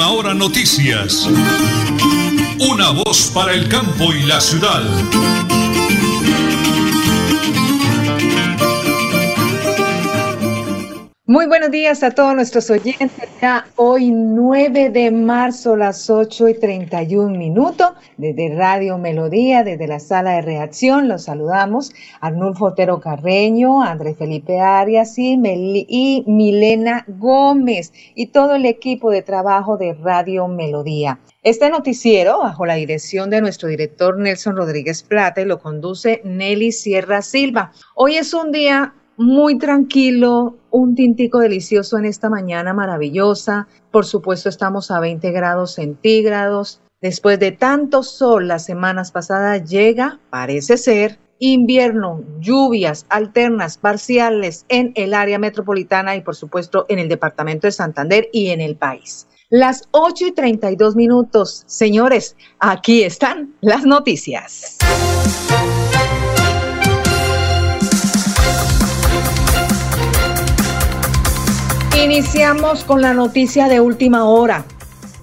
Última Hora Noticias. Una voz para el campo y la ciudad. Muy buenos días a todos nuestros oyentes. Ya hoy 9 de marzo, las 8 y 31 minutos, desde Radio Melodía, desde la sala de reacción, los saludamos. Arnulfo Otero Carreño, Andrés Felipe Arias y, y Milena Gómez y todo el equipo de trabajo de Radio Melodía. Este noticiero, bajo la dirección de nuestro director Nelson Rodríguez Plata, lo conduce Nelly Sierra Silva. Hoy es un día muy tranquilo, un tintico delicioso en esta mañana maravillosa. Por supuesto, estamos a 20 grados centígrados. Después de tanto sol las semanas pasadas llega, parece ser, invierno, lluvias alternas, parciales en el área metropolitana y por supuesto en el departamento de Santander y en el país. Las 8 y 32 minutos. Señores, aquí están las noticias. Iniciamos con la noticia de última hora.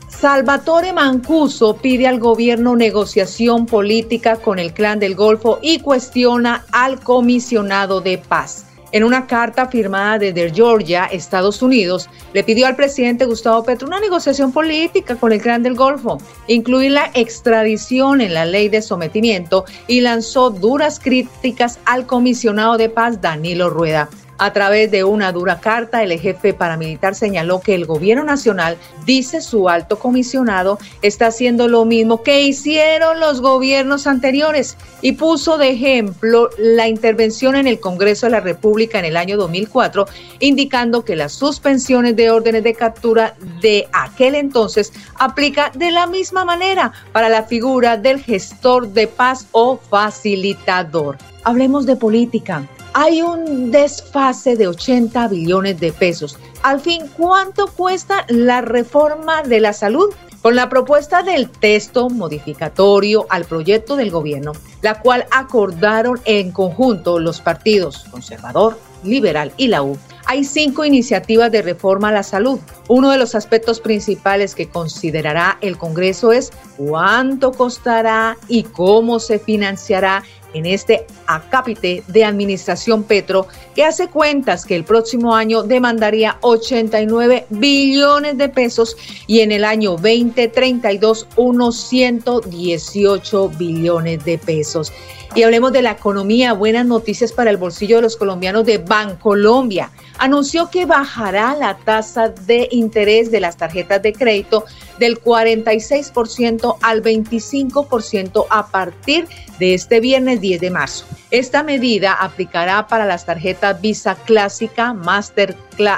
Salvatore Mancuso pide al gobierno negociación política con el clan del Golfo y cuestiona al comisionado de paz. En una carta firmada desde Georgia, Estados Unidos, le pidió al presidente Gustavo Petro una negociación política con el clan del Golfo, incluir la extradición en la ley de sometimiento y lanzó duras críticas al comisionado de paz Danilo Rueda. A través de una dura carta, el jefe paramilitar señaló que el gobierno nacional, dice su alto comisionado, está haciendo lo mismo que hicieron los gobiernos anteriores y puso de ejemplo la intervención en el Congreso de la República en el año 2004, indicando que las suspensiones de órdenes de captura de aquel entonces aplica de la misma manera para la figura del gestor de paz o facilitador. Hablemos de política hay un desfase de 80 billones de pesos. Al fin, ¿cuánto cuesta la reforma de la salud? Con la propuesta del texto modificatorio al proyecto del gobierno, la cual acordaron en conjunto los partidos conservador, liberal y la U, hay cinco iniciativas de reforma a la salud. Uno de los aspectos principales que considerará el Congreso es cuánto costará y cómo se financiará en este acápite de administración Petro, que hace cuentas que el próximo año demandaría 89 billones de pesos y en el año 2032 unos 118 billones de pesos. Y hablemos de la economía. Buenas noticias para el bolsillo de los colombianos de Bancolombia. Anunció que bajará la tasa de interés de las tarjetas de crédito del 46% al 25% a partir de este viernes 10 de marzo. Esta medida aplicará para las tarjetas Visa Clásica, Master,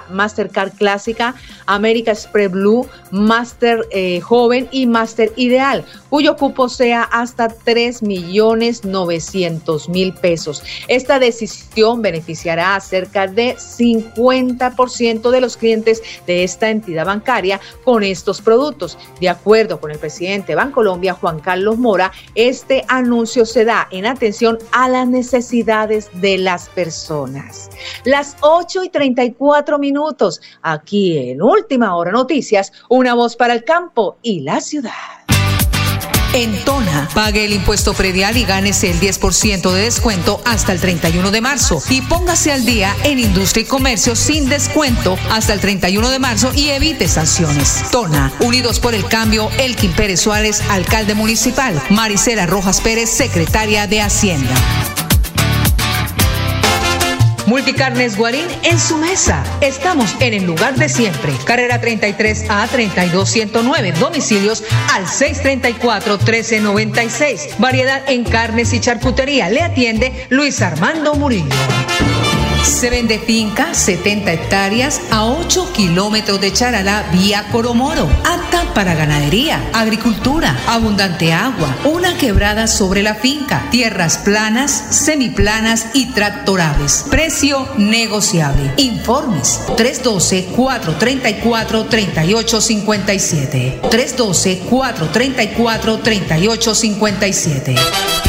Mastercard Clásica, America Express Blue, Master eh, Joven y Master Ideal, cuyo cupo sea hasta 3 millones 900 mil pesos. Esta decisión beneficiará a cerca de 50% de los clientes de esta entidad bancaria con estos productos. De acuerdo con el presidente de Bancolombia, Juan Carlos Mora, este anuncio se da en atención a las necesidades de las personas. Las 8 y 34 minutos, aquí en Última Hora Noticias, una voz para el campo y la ciudad. En Tona, pague el impuesto predial y gánese el 10% de descuento hasta el 31 de marzo. Y póngase al día en industria y comercio sin descuento hasta el 31 de marzo y evite sanciones. Tona, Unidos por el Cambio, Elkin Pérez Suárez, alcalde municipal. Marisela Rojas Pérez, secretaria de Hacienda. Multicarnes Guarín en su mesa. Estamos en el lugar de siempre. Carrera 33 a 32109. Domicilios al 634 1396. Variedad en carnes y charcutería. Le atiende Luis Armando Murillo. Se vende finca 70 hectáreas a 8 kilómetros de Charalá vía Coromoro, apta para ganadería, agricultura, abundante agua, una quebrada sobre la finca, tierras planas, semiplanas y tractorables. Precio negociable. Informes 312-434-3857. 312-434-3857.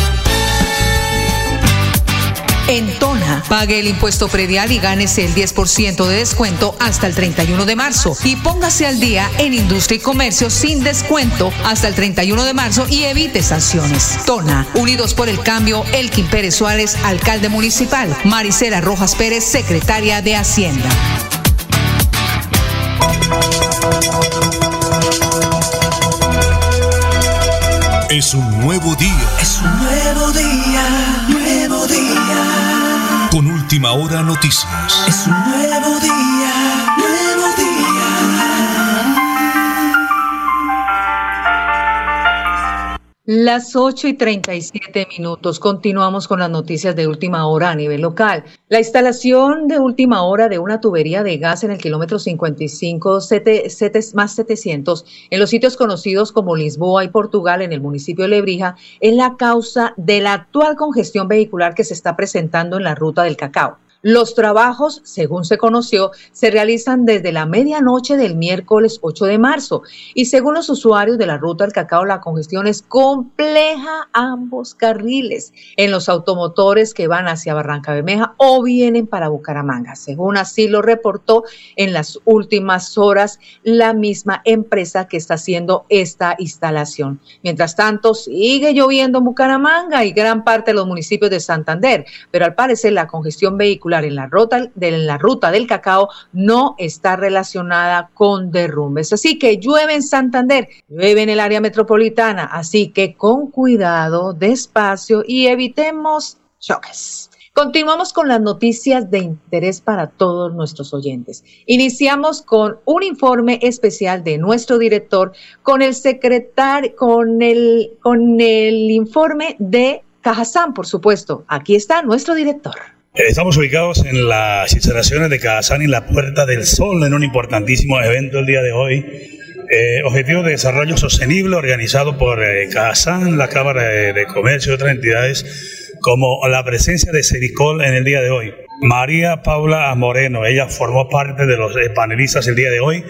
En Tona, pague el impuesto predial y gánese el 10% de descuento hasta el 31 de marzo. Y póngase al día en industria y comercio sin descuento hasta el 31 de marzo y evite sanciones. Tona, Unidos por el Cambio, Elkin Pérez Suárez, alcalde municipal. Maricela Rojas Pérez, secretaria de Hacienda. Es un nuevo día. Es un nuevo día, nuevo día. Con última hora noticias. Es un nuevo día, nuevo Las 8 y 37 minutos. Continuamos con las noticias de última hora a nivel local. La instalación de última hora de una tubería de gas en el kilómetro 55 más 700 en los sitios conocidos como Lisboa y Portugal en el municipio de Lebrija es la causa de la actual congestión vehicular que se está presentando en la ruta del cacao. Los trabajos, según se conoció, se realizan desde la medianoche del miércoles 8 de marzo y según los usuarios de la ruta del cacao, la congestión es compleja ambos carriles en los automotores que van hacia Barranca Bermeja o vienen para Bucaramanga. Según así lo reportó en las últimas horas la misma empresa que está haciendo esta instalación. Mientras tanto, sigue lloviendo en Bucaramanga y gran parte de los municipios de Santander, pero al parecer la congestión vehicular en la, ruta, del cacao no está relacionada con derrumbes. Así que llueve en Santander, llueve en el área metropolitana, así que con cuidado, despacio y evitemos choques. Continuamos con las noticias de interés para todos nuestros oyentes. Iniciamos con un informe especial de nuestro director con el secretario, con el, con el informe de Cajazán, por supuesto. Aquí está nuestro director. Estamos ubicados en las instalaciones de Cazán y la Puerta del Sol en un importantísimo evento el día de hoy. Eh, objetivo de Desarrollo Sostenible organizado por eh, la Cámara de, Comercio y otras entidades, como la presencia de Cedicol en el día de hoy. María Paula Moreno, ella formó parte de los eh, panelistas el día de hoy.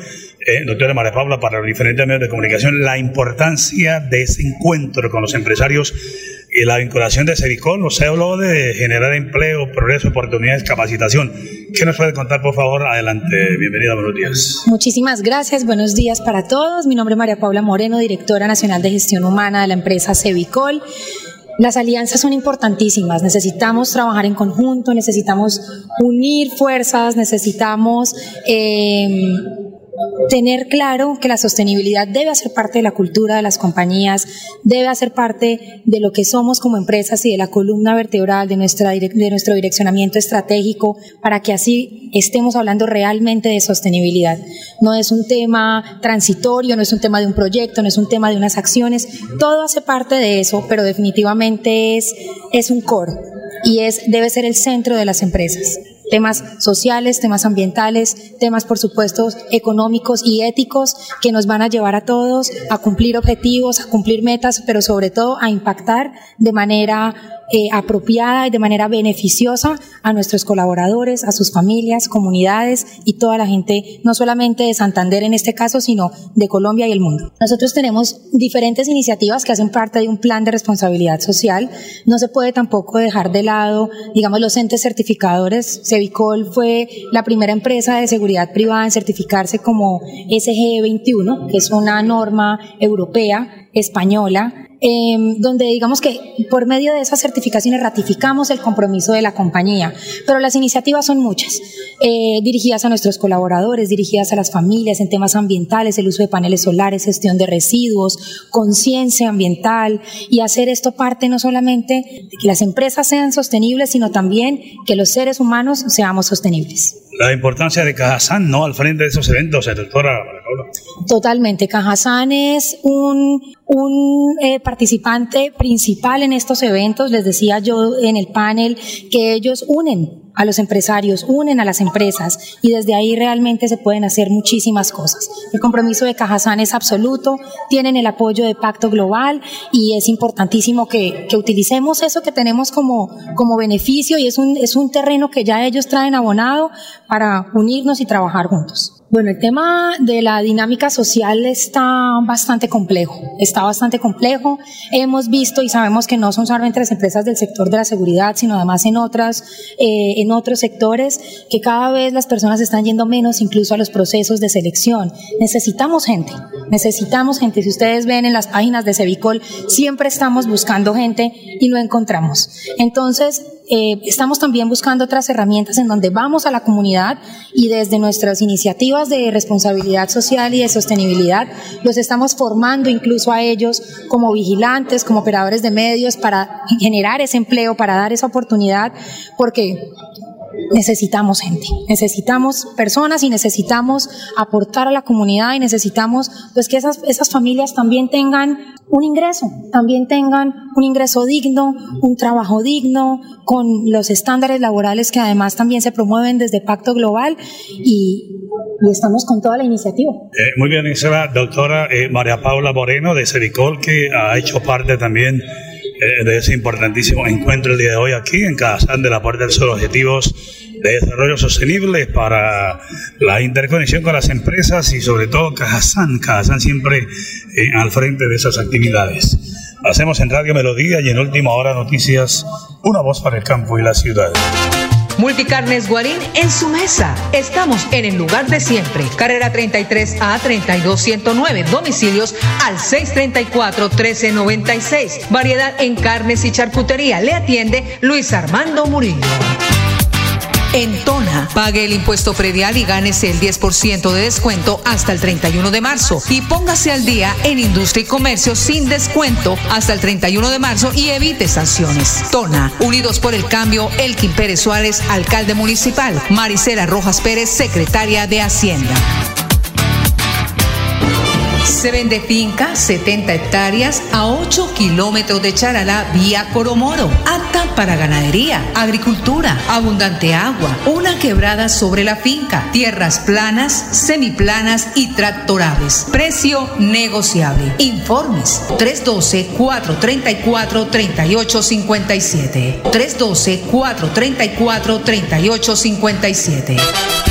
Eh, doctora María Paula, para los diferentes medios de comunicación, la importancia de ese encuentro con los empresarios y la vinculación de Cedicol, se habló de generar empleo, progreso, oportunidades, capacitación. ¿Qué nos puede contar, por favor? Adelante, bienvenida, buenos días. Muchísimas gracias, buenos días para todos. Mi nombre es María Paula Moreno, directora nacional de gestión humana de la empresa Cevicol. Las alianzas son importantísimas, necesitamos trabajar en conjunto, necesitamos unir fuerzas, necesitamos... Eh, tener claro que la sostenibilidad debe hacer parte de la cultura de las compañías, debe hacer parte de lo que somos como empresas y de la columna vertebral de, nuestra, de nuestro direccionamiento estratégico para que así estemos hablando realmente de sostenibilidad. No es un tema transitorio, no es un tema de un proyecto, no es un tema de unas acciones, todo hace parte de eso, pero definitivamente es, es un core y es, debe ser el centro de las empresas temas sociales, temas ambientales, temas por supuesto económicos y éticos que nos van a llevar a todos a cumplir objetivos, a cumplir metas, pero sobre todo a impactar de manera eh, apropiada y de manera beneficiosa a nuestros colaboradores, a sus familias, comunidades y toda la gente, no solamente de Santander en este caso, sino de Colombia y el mundo. Nosotros tenemos diferentes iniciativas que hacen parte de un plan de responsabilidad social. No se puede tampoco dejar de lado, digamos, los entes certificadores. Cevicol fue la primera empresa de seguridad privada en certificarse como SGE 21, que es una norma europea española Em, donde digamos que por medio de esas certificaciones ratificamos el compromiso de la compañía. Pero las iniciativas son muchas, eh, dirigidas a nuestros colaboradores, dirigidas a las familias en temas ambientales, el uso de paneles solares, gestión de residuos, conciencia ambiental y hacer esto parte no solamente de que las empresas sean sostenibles, sino también que los seres humanos seamos sostenibles la importancia de Cajazán, ¿no? Al frente de esos eventos, doctora Totalmente. Cajazán es un, un eh, participante principal en estos eventos. Les decía yo en el panel que ellos unen a los empresarios, unen a las empresas y desde ahí realmente se pueden hacer muchísimas cosas. El compromiso de Cajazán es absoluto, tienen el apoyo de Pacto Global y es importantísimo que, que utilicemos eso que tenemos como, como beneficio y es un, es un terreno que ya ellos traen abonado para unirnos y trabajar juntos. Bueno, el tema de la dinámica social está bastante complejo, está bastante complejo. Hemos visto y sabemos que no son solamente las empresas del sector de la seguridad, sino además en otras, eh, en otros sectores, que cada vez las personas están yendo menos incluso a los procesos de selección. Necesitamos gente, necesitamos gente. Si ustedes ven en las páginas de Cevicol, siempre estamos buscando gente y no encontramos. Entonces, eh, estamos también buscando otras herramientas en donde vamos a la comunidad y desde nuestras iniciativas de responsabilidad social y de sostenibilidad los estamos formando incluso a ellos como vigilantes, como operadores de medios para generar ese empleo, para dar esa oportunidad, porque necesitamos gente, necesitamos personas y necesitamos aportar a la comunidad y necesitamos pues que esas, esas familias también tengan un ingreso, también tengan un ingreso digno, un trabajo digno, con los estándares laborales que además también se promueven desde Pacto Global y, estamos con toda la iniciativa. Eh, muy bien, Isabel, doctora eh, María Paula Moreno de Cericol, que ha hecho parte también eh, de ese importantísimo encuentro el día de hoy aquí en Cazán de la Puerta del Sol, objetivos de desarrollo sostenible para la interconexión con las empresas y sobre todo Cajazán, Cajazán siempre eh, al frente de esas actividades. Hacemos en Radio Melodía y en Última Hora Noticias, una voz para el campo y la ciudad. Multicarnes Guarín en su mesa. Estamos en el lugar de siempre. Carrera 33 a 32109. Domicilios al 634 1396. Variedad en carnes y charcutería. Le atiende Luis Armando Murillo. En Tona, pague el impuesto predial y gánese el 10% de descuento hasta el 31 de marzo. Y póngase al día en industria y comercio sin descuento hasta el 31 de marzo y evite sanciones. Tona, unidos por el cambio, Elkin Pérez Suárez, alcalde municipal. Maricela Rojas Pérez, secretaria de Hacienda. Se vende finca 70 hectáreas a 8 kilómetros de Charalá vía Coromoro, apta para ganadería, agricultura, abundante agua, una quebrada sobre la finca, tierras planas, semiplanas y tractorables. Precio negociable. Informes 312-434-3857. 312-434-3857.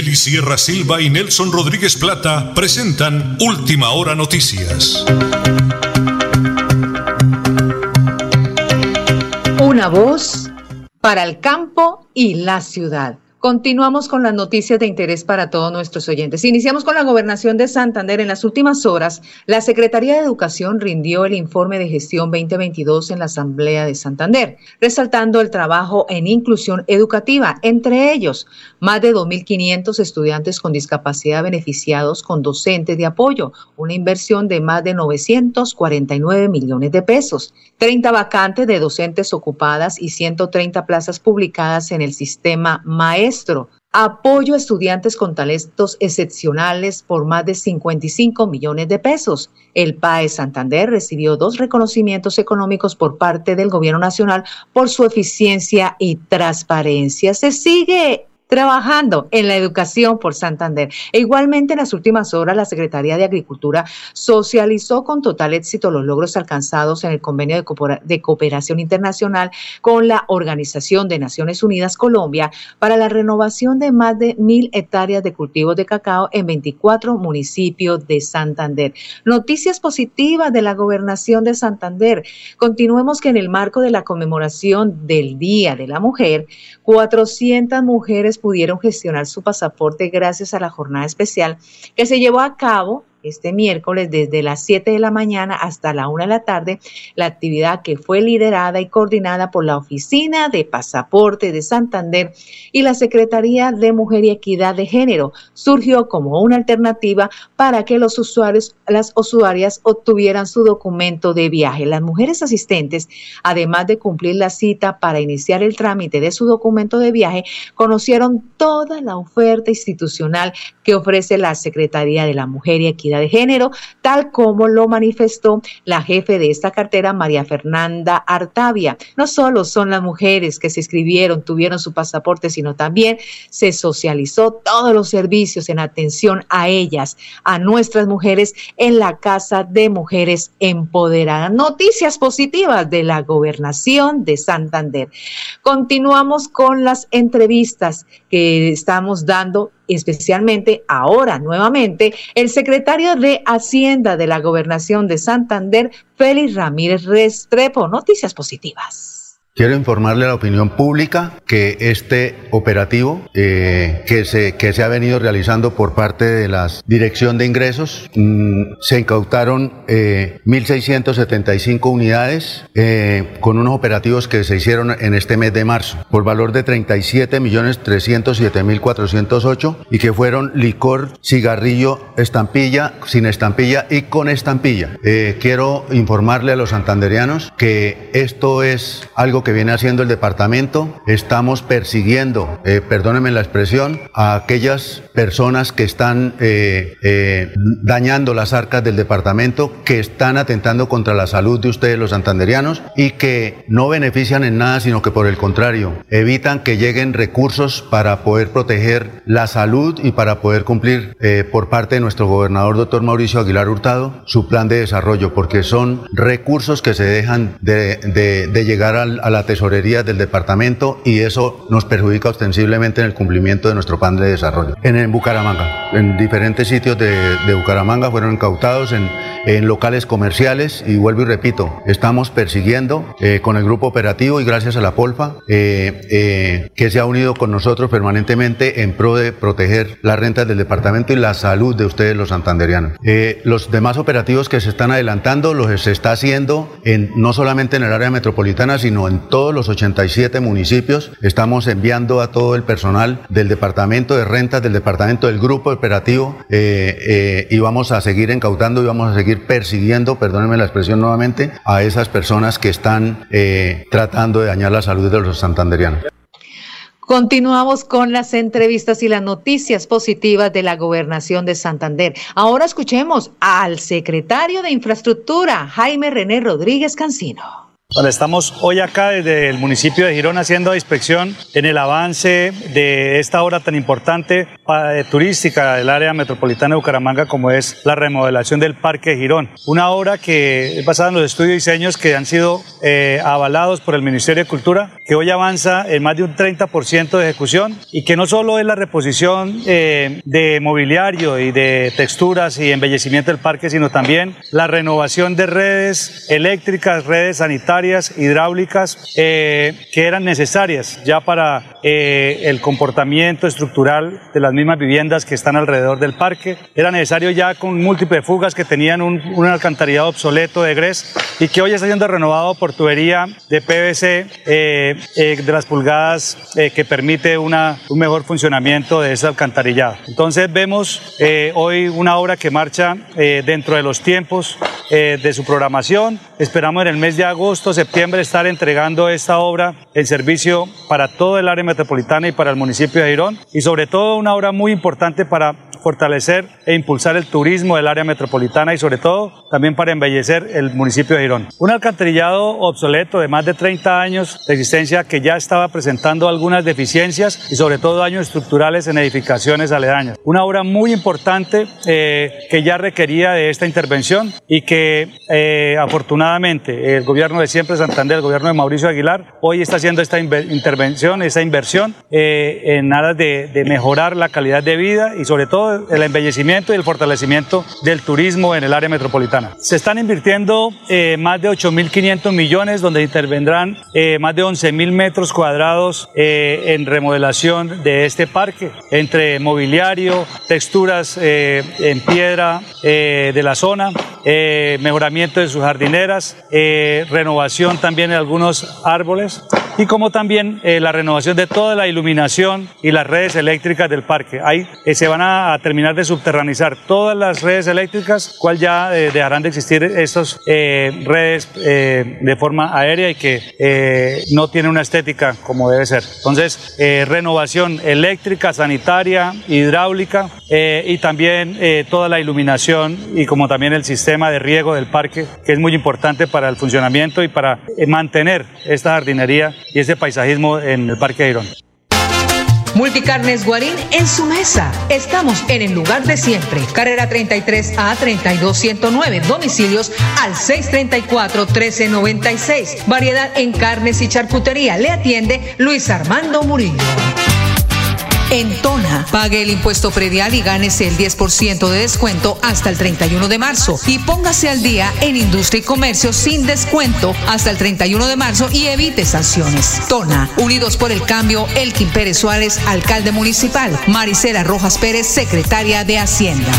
Nelly Sierra Silva y Nelson Rodríguez Plata presentan Última Hora Noticias. Una voz para el campo y la ciudad. Continuamos con las noticias de interés para todos nuestros oyentes. Iniciamos con la gobernación de Santander. En las últimas horas, la Secretaría de Educación rindió el informe de gestión 2022 en la Asamblea de Santander, resaltando el trabajo en inclusión educativa, entre ellos más de 2.500 estudiantes con discapacidad beneficiados con docentes de apoyo, una inversión de más de 949 millones de pesos, 30 vacantes de docentes ocupadas y 130 plazas publicadas en el sistema MAE apoyo a estudiantes con talentos excepcionales por más de 55 millones de pesos. El PAE Santander recibió dos reconocimientos económicos por parte del Gobierno Nacional por su eficiencia y transparencia. Se sigue trabajando en la educación por Santander. E igualmente en las últimas horas la Secretaría de Agricultura socializó con total éxito los logros alcanzados en el convenio de cooperación internacional con la Organización de Naciones Unidas Colombia para la renovación de más de mil hectáreas de cultivos de cacao en 24 municipios de Santander. Noticias positivas de la gobernación de Santander. Continuemos que en el marco de la conmemoración del Día de la Mujer, 400 mujeres pudieron gestionar su pasaporte gracias a la jornada especial que se llevó a cabo este miércoles desde las 7 de la mañana hasta la 1 de la tarde, la actividad que fue liderada y coordinada por la Oficina de Pasaporte de Santander y la Secretaría de Mujer y Equidad de Género surgió como una alternativa para que los usuarios, las usuarias obtuvieran su documento de viaje. Las mujeres asistentes, además de cumplir la cita para iniciar el trámite de su documento de viaje, conocieron toda la oferta institucional que ofrece la Secretaría de la Mujer y Equidad de Género, tal como lo manifestó la jefe de esta cartera, María Fernanda Artavia. No solo son las mujeres que se inscribieron, tuvieron su pasaporte, sino también se socializó todos los servicios en atención a ellas, a nuestras mujeres en la Casa de Mujeres Empoderadas. Noticias positivas de la gobernación de Santander. Continuamos con las entrevistas que estamos dando especialmente ahora nuevamente el secretario de Hacienda de la Gobernación de Santander, Félix Ramírez Restrepo. Noticias positivas. Quiero informarle a la opinión pública que este operativo eh, que, se, que se ha venido realizando por parte de la Dirección de Ingresos, mm, se incautaron eh, 1.675 unidades eh, con unos operativos que se hicieron en este mes de marzo por valor de 37.307.408 y que fueron licor, cigarrillo, estampilla, sin estampilla y con estampilla. Eh, quiero informarle a los santanderianos que esto es algo que viene haciendo el departamento. Estamos persiguiendo, eh, perdónenme la expresión, a aquellas personas que están eh, eh, dañando las arcas del departamento, que están atentando contra la salud de ustedes los santanderianos y que no benefician en nada, sino que por el contrario, evitan que lleguen recursos para poder proteger la salud y para poder cumplir por parte de nuestro gobernador, doctor Mauricio Aguilar Hurtado, su plan de desarrollo, porque son recursos que se dejan de, de, llegar al, la tesorería del departamento y eso nos perjudica ostensiblemente en el cumplimiento de nuestro plan de desarrollo. En, Bucaramanga, en diferentes sitios de, Bucaramanga fueron incautados en, en, locales comerciales y vuelvo y repito, estamos persiguiendo eh, con el grupo operativo y gracias a la Polfa eh, eh, que se ha unido con nosotros permanentemente en pro de proteger las rentas del departamento y la salud de ustedes los santanderianos. los demás operativos que se están adelantando los se está haciendo en, no solamente en el área metropolitana, sino en todos los 87 municipios. Estamos enviando a todo el personal del Departamento de Rentas, del Departamento del Grupo Operativo eh, eh, y vamos a seguir incautando y vamos a seguir persiguiendo, perdónenme la expresión nuevamente, a esas personas que están eh, tratando de dañar la salud de los santanderianos. Continuamos con las entrevistas y las noticias positivas de la gobernación de Santander. Ahora escuchemos al secretario de Infraestructura, Jaime René Rodríguez Cancino. Bueno, estamos hoy acá desde el municipio de Girón haciendo inspección en el avance de esta obra tan importante eh, turística del área metropolitana de Bucaramanga como es la remodelación del Parque de Girón. Una obra que es basada en los estudios y diseños que han sido eh, avalados por el Ministerio de Cultura, que hoy avanza en más de un 30% de ejecución y que no solo es la reposición eh, de mobiliario y de texturas y embellecimiento del parque, sino también la renovación de redes eléctricas, redes sanitarias, hidráulicas eh, que eran necesarias ya para eh, el comportamiento estructural de las mismas viviendas que están alrededor del parque. Era necesario ya con múltiples fugas que tenían un, alcantarillado obsoleto de grés y que hoy está siendo renovado por tubería de PVC eh, de las pulgadas que permite una, un mejor funcionamiento de ese alcantarillado. Entonces vemos hoy una obra que marcha dentro de los tiempos de su programación. Esperamos en el mes de agosto septiembre estar entregando esta obra en servicio para todo el área metropolitana y para el municipio de Girón y sobre todo una obra muy importante para fortalecer e impulsar el turismo del área metropolitana y sobre todo también para embellecer el municipio de Girón. Un alcantarillado obsoleto de más de 30 años de existencia que ya estaba presentando algunas deficiencias y sobre todo daños estructurales en edificaciones aledañas. Una obra muy importante eh, que ya requería de esta intervención y que eh, afortunadamente el gobierno de siempre Santander, el gobierno de Mauricio Aguilar, hoy está haciendo esta intervención, esta inversión eh, en aras de, de mejorar la calidad de vida y sobre todo el embellecimiento y el fortalecimiento del turismo en el área metropolitana. Se están invirtiendo eh, más de 8.500 millones, donde intervendrán eh, más de 11.000 metros cuadrados eh, en remodelación de este parque, entre mobiliario, texturas en piedra de la zona, mejoramiento de sus jardineras, renovación también de algunos árboles y como también la renovación de toda la iluminación y las redes eléctricas del parque. Ahí se van a, terminar de subterranizar todas las redes eléctricas, cual ya dejarán de existir estas redes de forma aérea y que no tiene una estética como debe ser. Entonces, renovación eléctrica, sanitaria, hidráulica y también toda la iluminación y como también el sistema de riego del parque, que es muy importante para el funcionamiento y para mantener esta jardinería y ese paisajismo en el Parque Airón. Multicarnes Guarín en su mesa. Estamos en el lugar de siempre. Carrera 33 a 32109. Domicilios al 634 1396. Variedad en carnes y charcutería. Le atiende Luis Armando Murillo. En Tona, pague el impuesto predial y gánese el 10% de descuento hasta el 31 de marzo. Y póngase al día en industria y comercio sin descuento hasta el 31 de marzo y evite sanciones. Tona, Unidos por el Cambio, Elkin Pérez Suárez, alcalde municipal. Maricela Rojas Pérez, secretaria de Hacienda.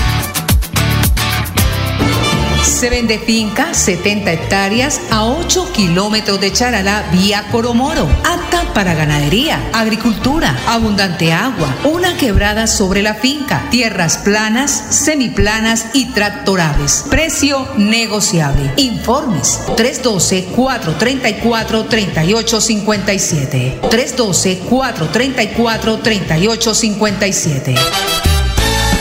Se vende finca 70 hectáreas a 8 kilómetros de Charalá vía Coromoro, apta para ganadería, agricultura, abundante agua, una quebrada sobre la finca, tierras planas, semiplanas y tractorables. Precio negociable. Informes 312-434-3857. 312-434-3857.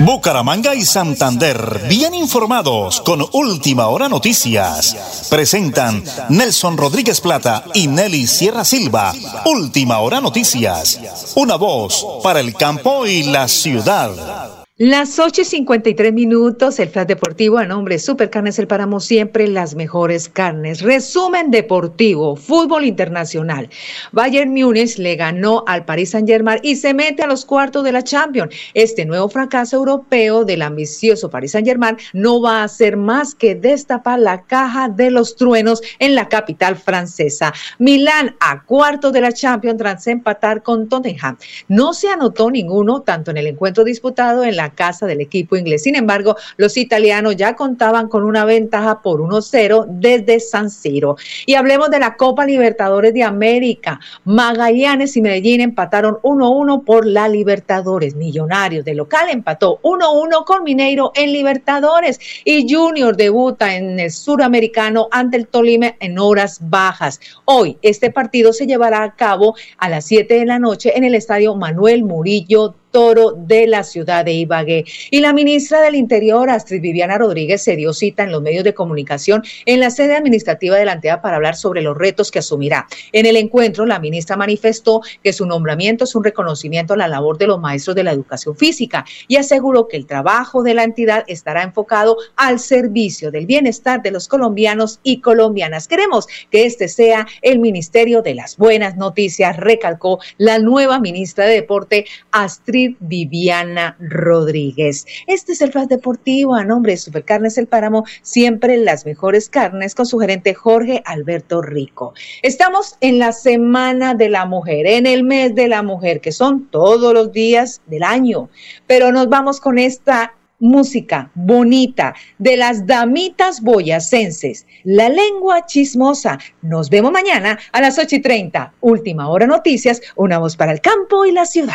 Bucaramanga y Santander, bien informados con Última Hora Noticias. Presentan Nelson Rodríguez Plata y Nelly Sierra Silva. Última Hora Noticias. Una voz para el campo y la ciudad. Las 8 y 53 minutos, el Flash Deportivo a nombre Supercarnes El Páramo, siempre las mejores carnes. Resumen deportivo, fútbol internacional. Bayern Múnich le ganó al Paris Saint-Germain y se mete a los cuartos de la Champions. Este nuevo fracaso europeo del ambicioso Paris Saint-Germain no va a hacer más que destapar la caja de los truenos en la capital francesa. Milán a cuartos de la Champions tras empatar con Tottenham. No se anotó ninguno, tanto en el encuentro disputado en la casa del equipo inglés. Sin embargo, los italianos ya contaban con una ventaja por 1-0 desde San Siro. Y hablemos de la Copa Libertadores de América. Magallanes y Medellín empataron 1-1 por la Libertadores. Millonarios de local empató 1-1 con Mineiro en Libertadores. Y Junior debuta en el suramericano ante el Tolima en horas bajas. Hoy este partido se llevará a cabo a las 7 de la noche en el estadio Manuel Murillo Toro de la ciudad de Ibagué. Y la ministra del Interior, Astrid Viviana Rodríguez, se dio cita en los medios de comunicación en la sede administrativa de la para hablar sobre los retos que asumirá. En el encuentro, la ministra manifestó que su nombramiento es un reconocimiento a la labor de los maestros de la educación física y aseguró que el trabajo de la entidad estará enfocado al servicio del bienestar de los colombianos y colombianas. Queremos que este sea el Ministerio de las Buenas Noticias, recalcó la nueva ministra de Deporte, Viviana Rodríguez. Este es el Flash Deportivo a nombre de Supercarnes El Páramo, siempre las mejores carnes con su gerente Jorge Alberto Rico. Estamos en la Semana de la Mujer, en el mes de la mujer, que son todos los días del año, pero nos vamos con esta música bonita de las damitas boyacenses, la lengua chismosa. Nos vemos mañana a las 8 y 30. Última hora noticias, una voz para el campo y la ciudad.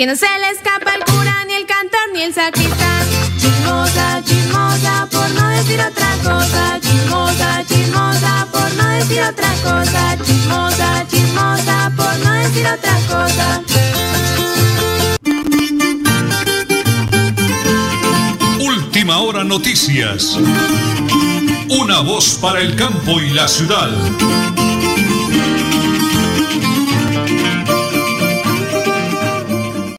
Que no se le escapa el cura, ni el cantor, ni el sacristán. Chismosa, chismosa, por no decir otra cosa. Chismosa, chismosa, por no decir otra cosa. Chismosa, chismosa, por no decir otra cosa. Última hora noticias. Una voz para el campo y la ciudad.